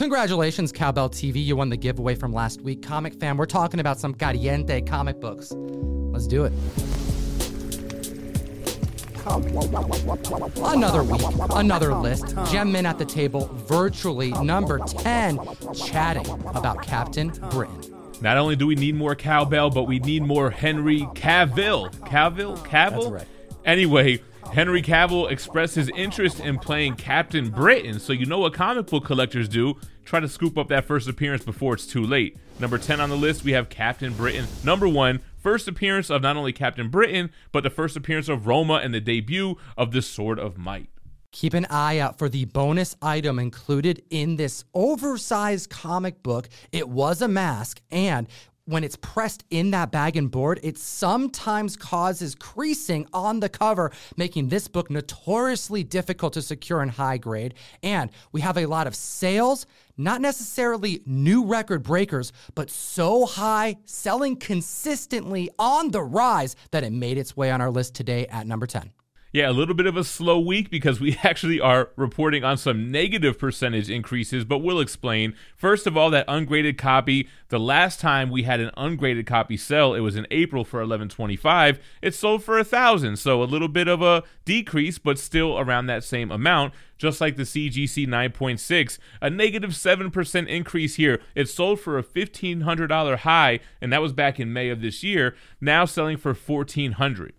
Congratulations, Cowbell TV. You won the giveaway from last week. Comic fam, we're talking about some caliente comic books. Let's do it. Another week, another list. Gem Min at the table, virtually number 10, chatting about Captain Britain. Not only do we need more cowbell, but we need more Henry Cavill. Cavill? Cavill? Right. Anyway, Henry Cavill expressed his interest in playing Captain Britain, so you know what comic book collectors do. Try to scoop up that first appearance before it's too late. Number 10 on the list, we have Captain Britain. Number 1, first appearance of not only Captain Britain, but the first appearance of Roma and the debut of the Sword of Might. Keep an eye out for the bonus item included in this oversized comic book. It was a mask, and when it's pressed in that bag and board, it sometimes causes creasing on the cover, making this book notoriously difficult to secure in high grade. And we have a lot of sales, not necessarily new record breakers, but so high, selling consistently on the rise that it made its way on our list today at number 10. Yeah, a little bit of a slow week because we actually are reporting on some negative percentage increases, but we'll explain. First of all, that ungraded copy, the last time we had an ungraded copy sell, it was in April for 1125. It sold for a thousand, so a little bit of a decrease, but still around that same amount. Just like the CGC 9.6, a negative 7% increase here. It sold for a $1,500 high, and that was back in May of this year, now selling for 1400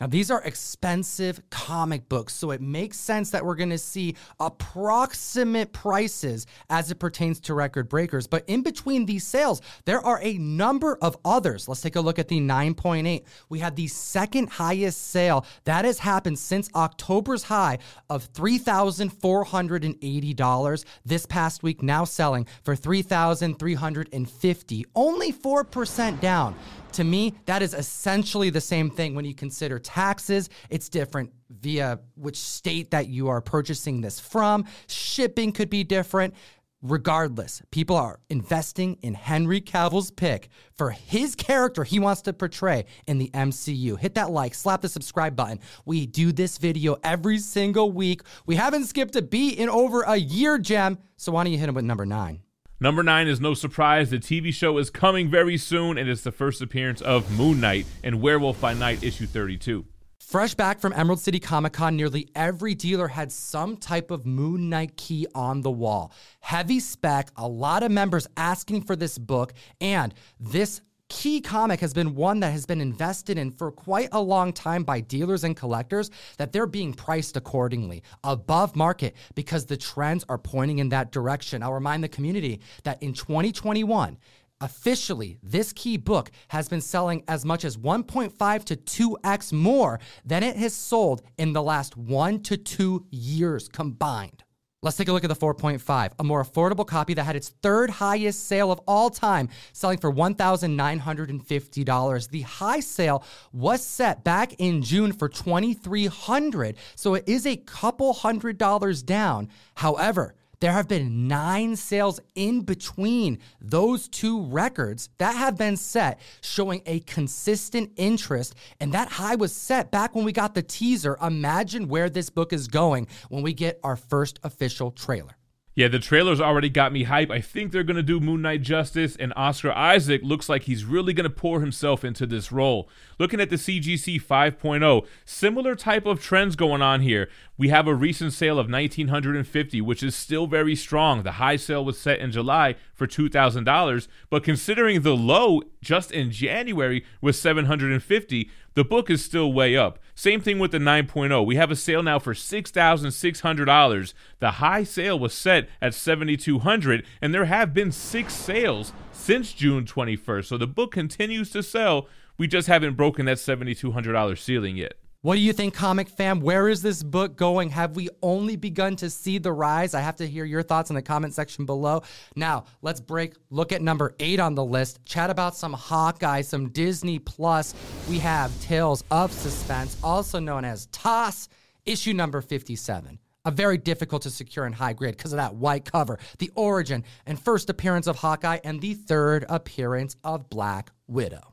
Now, these are expensive comic books, so it makes sense that we're going to see approximate prices as it pertains to record breakers. But in between these sales, there are a number of others. Let's take a look at the 9.8. We had the second highest sale that has happened since October's high of $3,480 this past week, now selling for 3,350, only 4% down. To me, that is essentially the same thing when you consider taxes. It's different via which state that you are purchasing this from. Shipping could be different. Regardless, people are investing in Henry Cavill's pick for his character he wants to portray in the MCU. Hit that like, slap the subscribe button. We do this video every single week. We haven't skipped a beat in over a year, Gem. So why don't you hit him with number nine? Number nine is no surprise. The TV show is coming very soon, and it's the first appearance of Moon Knight in Werewolf by Night issue 32. Fresh back from Emerald City Comic Con, nearly every dealer had some type of Moon Knight key on the wall. Heavy spec, a lot of members asking for this book, and this key comic has been one that has been invested in for quite a long time by dealers and collectors that they're being priced accordingly above market because the trends are pointing in that direction. I'll remind the community that in 2021, Officially, this key book has been selling as much as 1.5 to 2x more than it has sold in the last one to two years combined. Let's take a look at the 4.5, a more affordable copy that had its third highest sale of all time, selling for $1,950. The high sale was set back in June for 2,300, so it is a couple hundred dollars down. However, there have been nine sales in between those two records that have been set, showing a consistent interest. And that high was set back when we got the teaser. Imagine where this book is going when we get our first official trailer. Yeah, the trailers already got me hype. I think they're going to do Moon Knight justice, and Oscar Isaac looks like he's really going to pour himself into this role. Looking at the CGC 5.0, similar type of trends going on here. We have a recent sale of 1950, which is still very strong. The high sale was set in July for $2,000, but considering the low just in January was 750, the book is still way up. Same thing with the 9.0. We have a sale now for $6,600. The high sale was set at 7,200, and there have been 6 sales since June 21st. So the book continues to sell. We just haven't broken that $7200 ceiling yet. What do you think, comic fam? Where is this book going? Have we only begun to see the rise? I have to hear your thoughts in the comment section below. Now, let's break, look at number eight on the list, chat about some Hawkeye, some Disney Plus. We have Tales of Suspense, also known as TOS, issue number 57 a very difficult to secure in high grade because of that white cover, the origin and first appearance of Hawkeye, and the third appearance of Black Widow.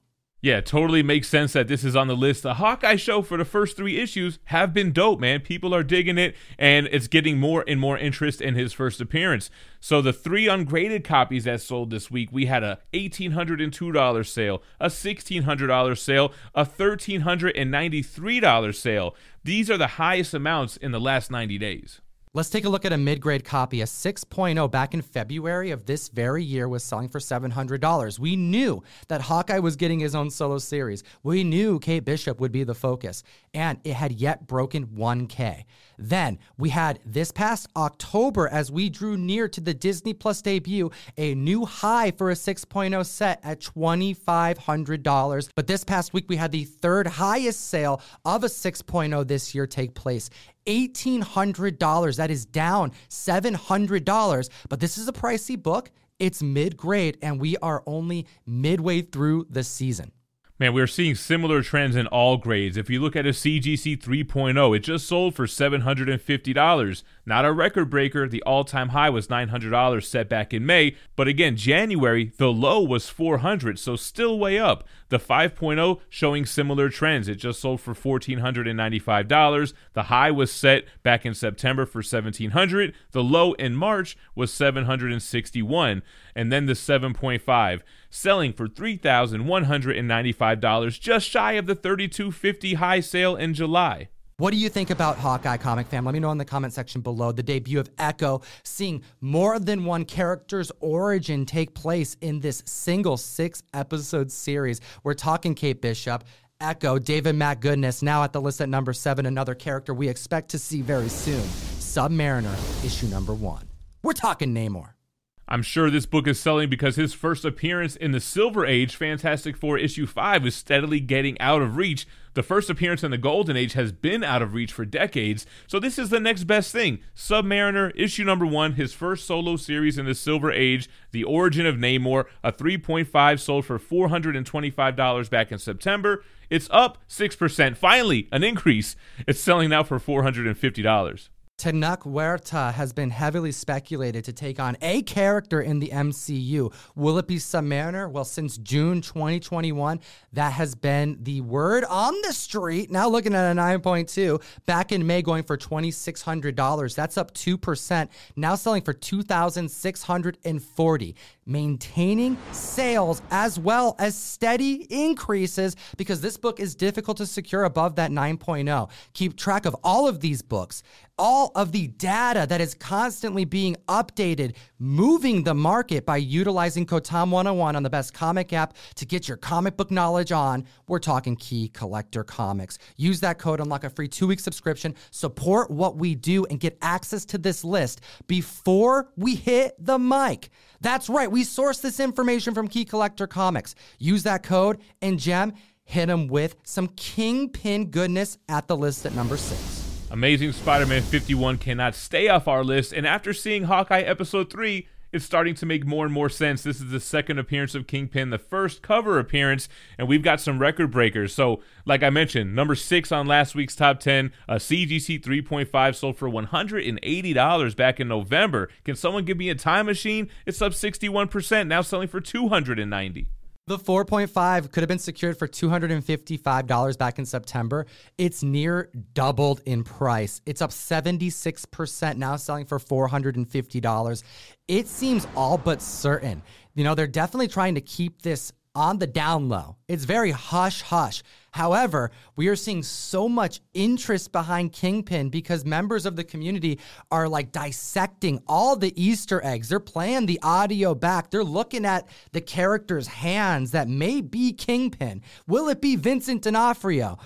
Yeah, totally makes sense that this is on the list. The Hawkeye show for the first three issues have been dope, man. People are digging it, and it's getting more and more interest in his first appearance. So the three ungraded copies that sold this week, we had a $1,802 sale, a $1,600 sale, a $1,393 sale. These are the highest amounts in the last 90 days. Let's take a look at a mid grade copy. A 6.0 back in February of this very year was selling for $700. We knew that Hawkeye was getting his own solo series. We knew Kate Bishop would be the focus, and it had yet broken 1K. Then we had this past October, as we drew near to the Disney Plus debut, a new high for a 6.0 set at $2,500. But this past week, we had the third highest sale of a 6.0 this year take place. $1,800. That is down $700. But this is a pricey book. It's mid grade, and we are only midway through the season. Man, we're seeing similar trends in all grades. If you look at a CGC 3.0, it just sold for $750. Not a record breaker. The all time high was $900 set back in May. But again, January, the low was 400 so still way up. The 5.0 showing similar trends. It just sold for $1,495. The high was set back in September for 1,700. The low in March was 761. And then the 7.5 selling for $3,195, just shy of the $3,250 high sale in July. What do you think about Hawkeye comic fam? Let me know in the comment section below. The debut of Echo, seeing more than one character's origin take place in this single six episode series. We're talking Kate Bishop. Echo, David Matt Goodness, now at the list at number seven, another character we expect to see very soon. Submariner, issue number one. We're talking Namor. I'm sure this book is selling because his first appearance in the Silver Age, Fantastic Four issue 5, is steadily getting out of reach. The first appearance in the Golden Age has been out of reach for decades, so this is the next best thing. Submariner, issue number 1, his first solo series in the Silver Age, The Origin of Namor, a 3.5 sold for $425 back in September. It's up 6%, finally, an increase. It's selling now for $450. Tenoch Huerta has been heavily speculated to take on a character in the MCU. Will it be Submariner? Well, since June 2021, that has been the word on the street. Now looking at a 9.2, back in May going for $2,600. That's up 2%. Now selling for 2640 maintaining sales as well as steady increases because this book is difficult to secure above that 9.0. Keep track of all of these books, all of the data that is constantly being updated, moving the market by utilizing Kotam 101 on the best comic app to get your comic book knowledge on. We're talking Key Collector Comics. Use that code, unlock a free two week subscription, support what we do, and get access to this list before we hit the mic. That's right. We source this information from Key Collector Comics. Use that code and gem, hit them with some Kingpin goodness at the list at number six. Amazing Spider Man 51 cannot stay off our list, and after seeing Hawkeye Episode 3, it's starting to make more and more sense. This is the second appearance of Kingpin, the first cover appearance, and we've got some record breakers. So, like I mentioned, number six on last week's top 10, a CGC 3.5 sold for $180 back in November. Can someone give me a time machine? It's up 61%, now selling for 290 the 4.5 could have been secured for $255 back in September. It's near doubled in price. It's up 76%, now selling for $450. It seems all but certain. You know, they're definitely trying to keep this on the down low. It's very hush hush. However, we are seeing so much interest behind Kingpin because members of the community are like dissecting all the Easter eggs. They're playing the audio back. They're looking at the character's hands that may be Kingpin. Will it be Vincent D'Onofrio?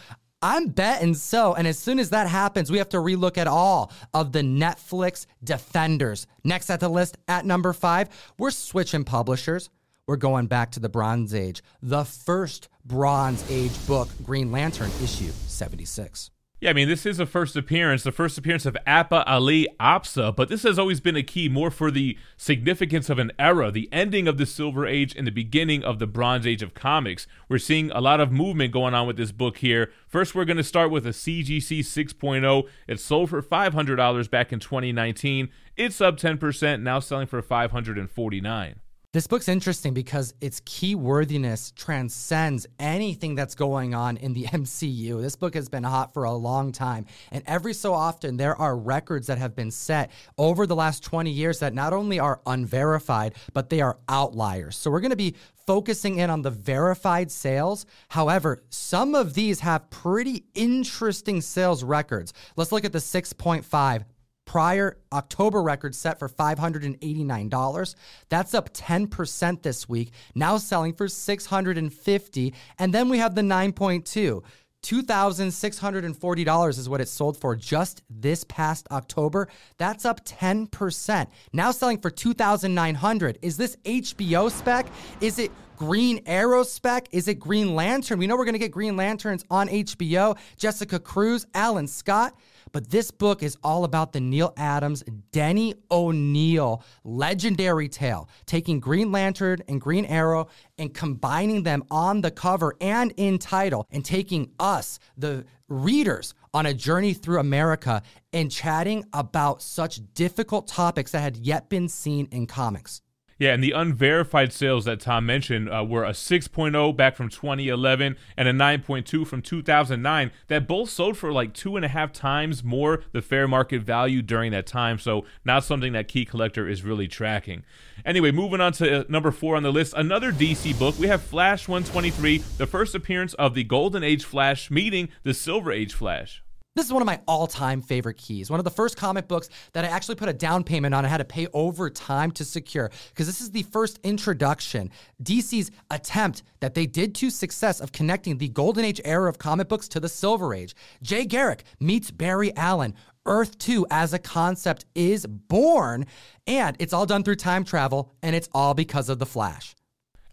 I'm betting so. And as soon as that happens, we have to relook at all of the Netflix defenders. Next at the list at number five, we're switching publishers. We're going back to the Bronze Age, the first Bronze Age book, Green Lantern, issue 76. Yeah, I mean, this is a first appearance, the first appearance of Appa Ali Apsa, but this has always been a key more for the significance of an era, the ending of the Silver Age and the beginning of the Bronze Age of comics. We're seeing a lot of movement going on with this book here. First, we're going to start with a CGC 6.0. It sold for $500 back in 2019. It's up 10%, now selling for 549 This book's interesting because its key worthiness transcends anything that's going on in the MCU. This book has been hot for a long time. And every so often, there are records that have been set over the last 20 years that not only are unverified, but they are outliers. So we're going to be focusing in on the verified sales. However, some of these have pretty interesting sales records. Let's look at the 6.5 prior October record set for $589. That's up 10% this week, now selling for 650. And then we have the 9.2. $2,640 is what it sold for just this past October. That's up 10%. Now selling for 2,900. Is this HBO spec? Is it Green Arrow spec? Is it Green Lantern? We know we're going to get Green Lanterns on HBO. Jessica Cruz, Alan Scott. But this book is all about the Neal Adams, Denny O'Neil legendary tale, taking Green Lantern and Green Arrow and combining them on the cover and in title, and taking us, the readers, on a journey through America and chatting about such difficult topics that had yet been seen in comics. Yeah, and the unverified sales that Tom mentioned uh, were a 6.0 back from 2011 and a 9.2 from 2009 that both sold for like two and a half times more the fair market value during that time. So, not something that Key Collector is really tracking. Anyway, moving on to uh, number four on the list, another DC book. We have Flash 123, the first appearance of the Golden Age Flash meeting the Silver Age Flash. This is one of my all time favorite keys. One of the first comic books that I actually put a down payment on and had to pay over time to secure because this is the first introduction, DC's attempt that they did to success of connecting the Golden Age era of comic books to the Silver Age. Jay Garrick meets Barry Allen. Earth 2 as a concept is born, and it's all done through time travel, and it's all because of The Flash.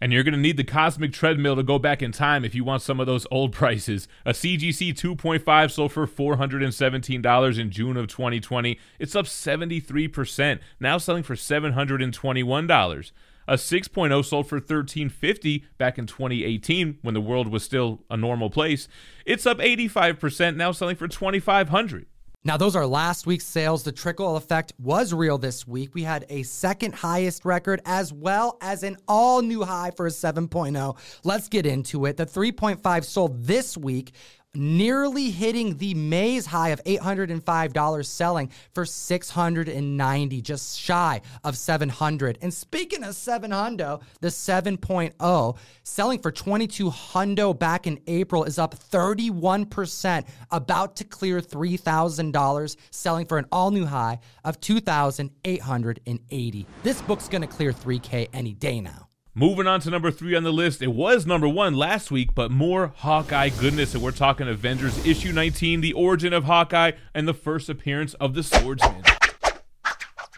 And you're going to need the cosmic treadmill to go back in time if you want some of those old prices. A CGC 2.5 sold for $417 in June of 2020. It's up 73%, now selling for $721. A 6.0 sold for 1350 back in 2018 when the world was still a normal place. It's up 85%, now selling for 2500. Now, those are last week's sales. The trickle effect was real this week. We had a second highest record as well as an all new high for a 7.0. Let's get into it. The 3.5 sold this week nearly hitting the May's high of $805 selling for 690 just shy of 700 and speaking of 700 the 7.0 selling for 22 hundo back in April is up 31% about to clear $3000 selling for an all new high of 2880 this book's going to clear 3k any day now Moving on to number three on the list, it was number one last week, but more Hawkeye goodness. And we're talking Avengers issue 19, the origin of Hawkeye, and the first appearance of the Swordsman.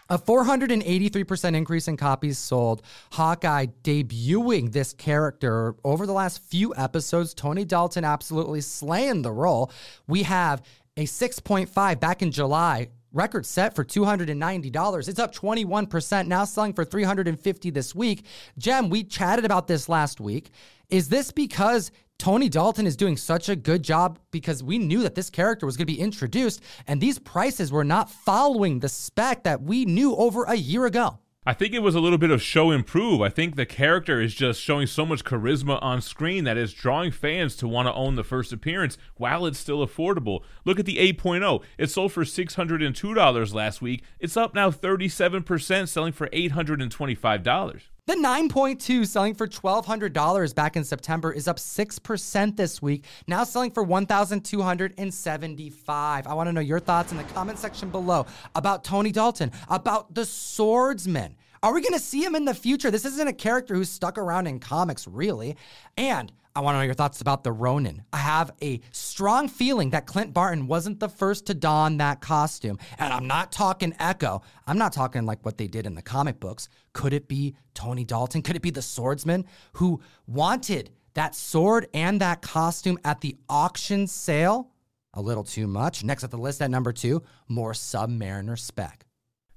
A 483% increase in copies sold. Hawkeye debuting this character over the last few episodes. Tony Dalton absolutely slaying the role. We have a 6.5 back in July record set for $290. It's up 21%, now selling for 350 this week. Jem, we chatted about this last week. Is this because Tony Dalton is doing such a good job because we knew that this character was going to be introduced and these prices were not following the spec that we knew over a year ago? I think it was a little bit of show improve. I think the character is just showing so much charisma on screen that is drawing fans to want to own the first appearance while it's still affordable. Look at the 8.0. It sold for $602 last week. It's up now 37%, selling for $825. The 9.2 selling for $1,200 back in September is up 6% this week, now selling for $1,275. I want to know your thoughts in the comment section below about Tony Dalton, about the swordsman. Are we going to see him in the future? This isn't a character who's stuck around in comics, really. And I want to know your thoughts about the Ronin. I have a strong feeling that Clint Barton wasn't the first to don that costume. And I'm not talking Echo. I'm not talking like what they did in the comic books. Could it be Tony Dalton? Could it be the swordsman who wanted that sword and that costume at the auction sale? A little too much. Next at the list at number two, more Submariner spec.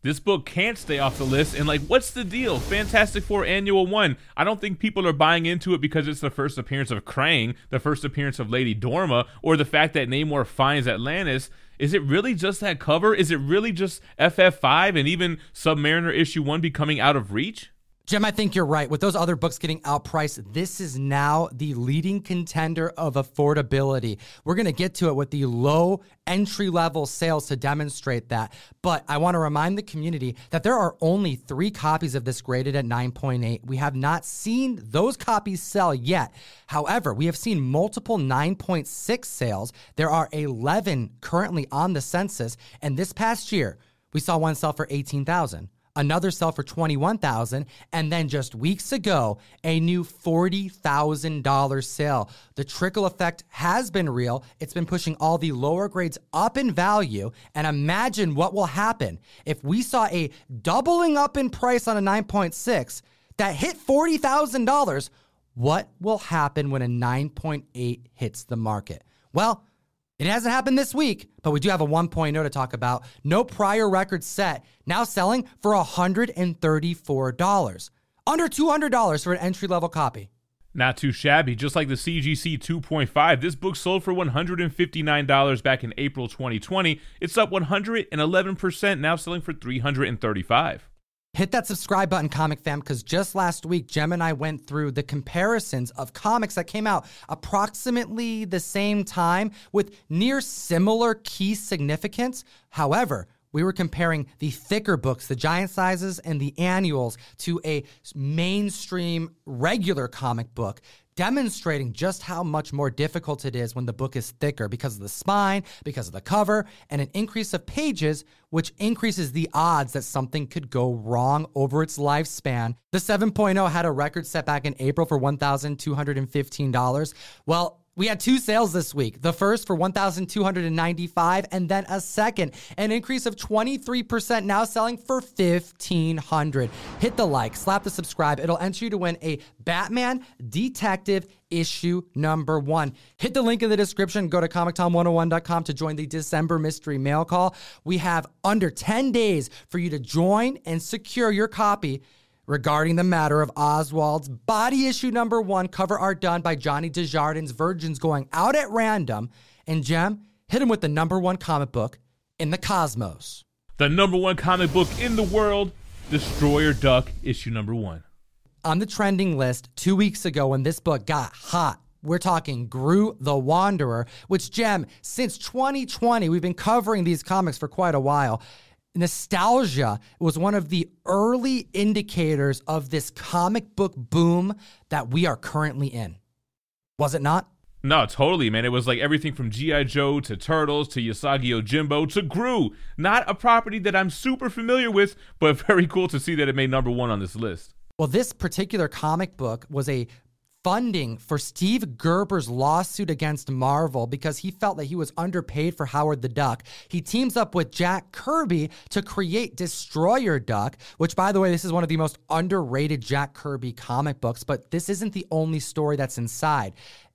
This book can't stay off the list. And like, what's the deal? Fantastic Four Annual One. I don't think people are buying into it because it's the first appearance of Krang, the first appearance of Lady Dorma, or the fact that Namor finds Atlantis. Is it really just that cover? Is it really just FF5 and even Submariner issue one becoming out of reach? Jem, I think you're right. With those other books getting outpriced, this is now the leading contender of affordability. We're going to get to it with the low entry level sales to demonstrate that. But I want to remind the community that there are only three copies of this graded at 9.8. We have not seen those copies sell yet. However, we have seen multiple 9.6 sales. There are 11 currently on the census. And this past year, we saw one sell for 18,000 another sell for 21,000 and then just weeks ago a new $40,000 sale. The trickle effect has been real. It's been pushing all the lower grades up in value and imagine what will happen if we saw a doubling up in price on a 9.6 that hit $40,000. What will happen when a 9.8 hits the market? Well, it hasn't happened this week, but we do have a 1.0 to talk about. No prior record set, now selling for $134. Under $200 for an entry level copy. Not too shabby. Just like the CGC 2.5, this book sold for $159 back in April 2020. It's up 111%, now selling for $335 hit that subscribe button, comic fam, because just last week, Jem and I went through the comparisons of comics that came out approximately the same time with near similar key significance. However, we were comparing the thicker books, the giant sizes, and the annuals to a mainstream regular comic book demonstrating just how much more difficult it is when the book is thicker because of the spine, because of the cover, and an increase of pages, which increases the odds that something could go wrong over its lifespan. The 7.0 had a record set back in April for $1,215. Well, we had two sales this week. The first for 1295 and then a second, an increase of 23% now selling for 1500. Hit the like, slap the subscribe. It'll enter you to win a Batman Detective issue number 1. Hit the link in the description, go to comictom101.com to join the December mystery mail call. We have under 10 days for you to join and secure your copy regarding the matter of Oswald's body issue number one, cover art done by Johnny Desjardins, Virgins going out at random. And Jem hit him with the number one comic book in the cosmos. The number one comic book in the world, Destroyer Duck, issue number one. On the trending list two weeks ago when this book got hot, we're talking Groo the Wanderer, which, Jem, since 2020, we've been covering these comics for quite a while nostalgia was one of the early indicators of this comic book boom that we are currently in. Was it not? No, totally, man. It was like everything from G.I. Joe to Turtles to Usagi Yojimbo to Groo. Not a property that I'm super familiar with, but very cool to see that it made number one on this list. Well, this particular comic book was a funding for Steve Gerber's lawsuit against Marvel because he felt that he was underpaid for Howard the Duck. He teams up with Jack Kirby to create Destroyer Duck, which, by the way, this is one of the most underrated Jack Kirby comic books, but this isn't the only story that's inside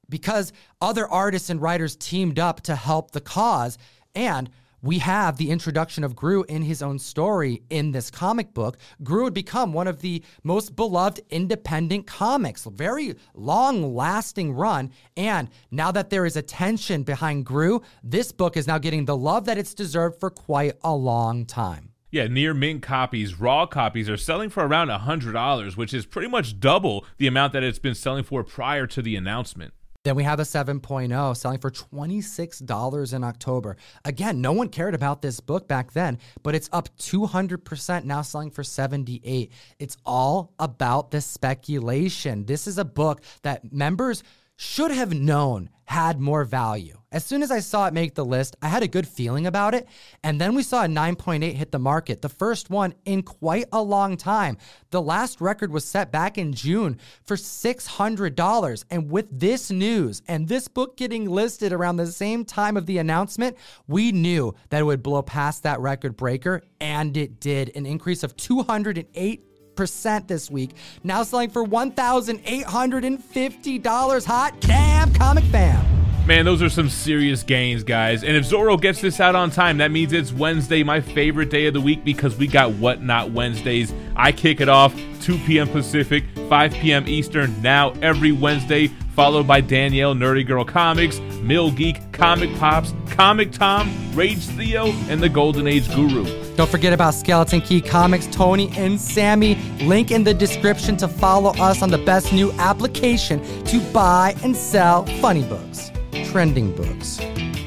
because other artists and writers teamed up to help the cause. And we have the introduction of Groo in his own story in this comic book. Groo would become one of the most beloved independent comics, very long lasting run. And now that there is attention behind Groo, this book is now getting the love that it's deserved for quite a long time. Yeah, near mint copies, raw copies are selling for around $100, which is pretty much double the amount that it's been selling for prior to the announcement. Then we have a 7.0 selling for $26 in October. Again, no one cared about this book back then, but it's up 200% now selling for 78. It's all about the speculation. This is a book that members should have known had more value. As soon as I saw it make the list, I had a good feeling about it. And then we saw a 9.8 hit the market, the first one in quite a long time. The last record was set back in June for $600. And with this news and this book getting listed around the same time of the announcement, we knew that it would blow past that record breaker. And it did an increase of 208 percent this week, now selling for $1,850. Hot damn, Comic Fam. Man, those are some serious gains, guys. And if Zorro gets this out on time, that means it's Wednesday, my favorite day of the week, because we got Whatnot Wednesdays. I kick it off 2 p.m. Pacific, 5 p.m. Eastern, now every Wednesday, followed by Danielle Nerdy Girl Comics, Mill Geek, Comic Pops, Comic Tom, Rage Theo, and the Golden Age Guru. Don't forget about Skeleton Key Comics, Tony and Sammy. Link in the description to follow us on the best new application to buy and sell funny books, trending books,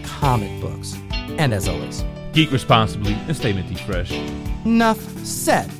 comic books, and as always, Geek responsibly and stay minty fresh. enough said.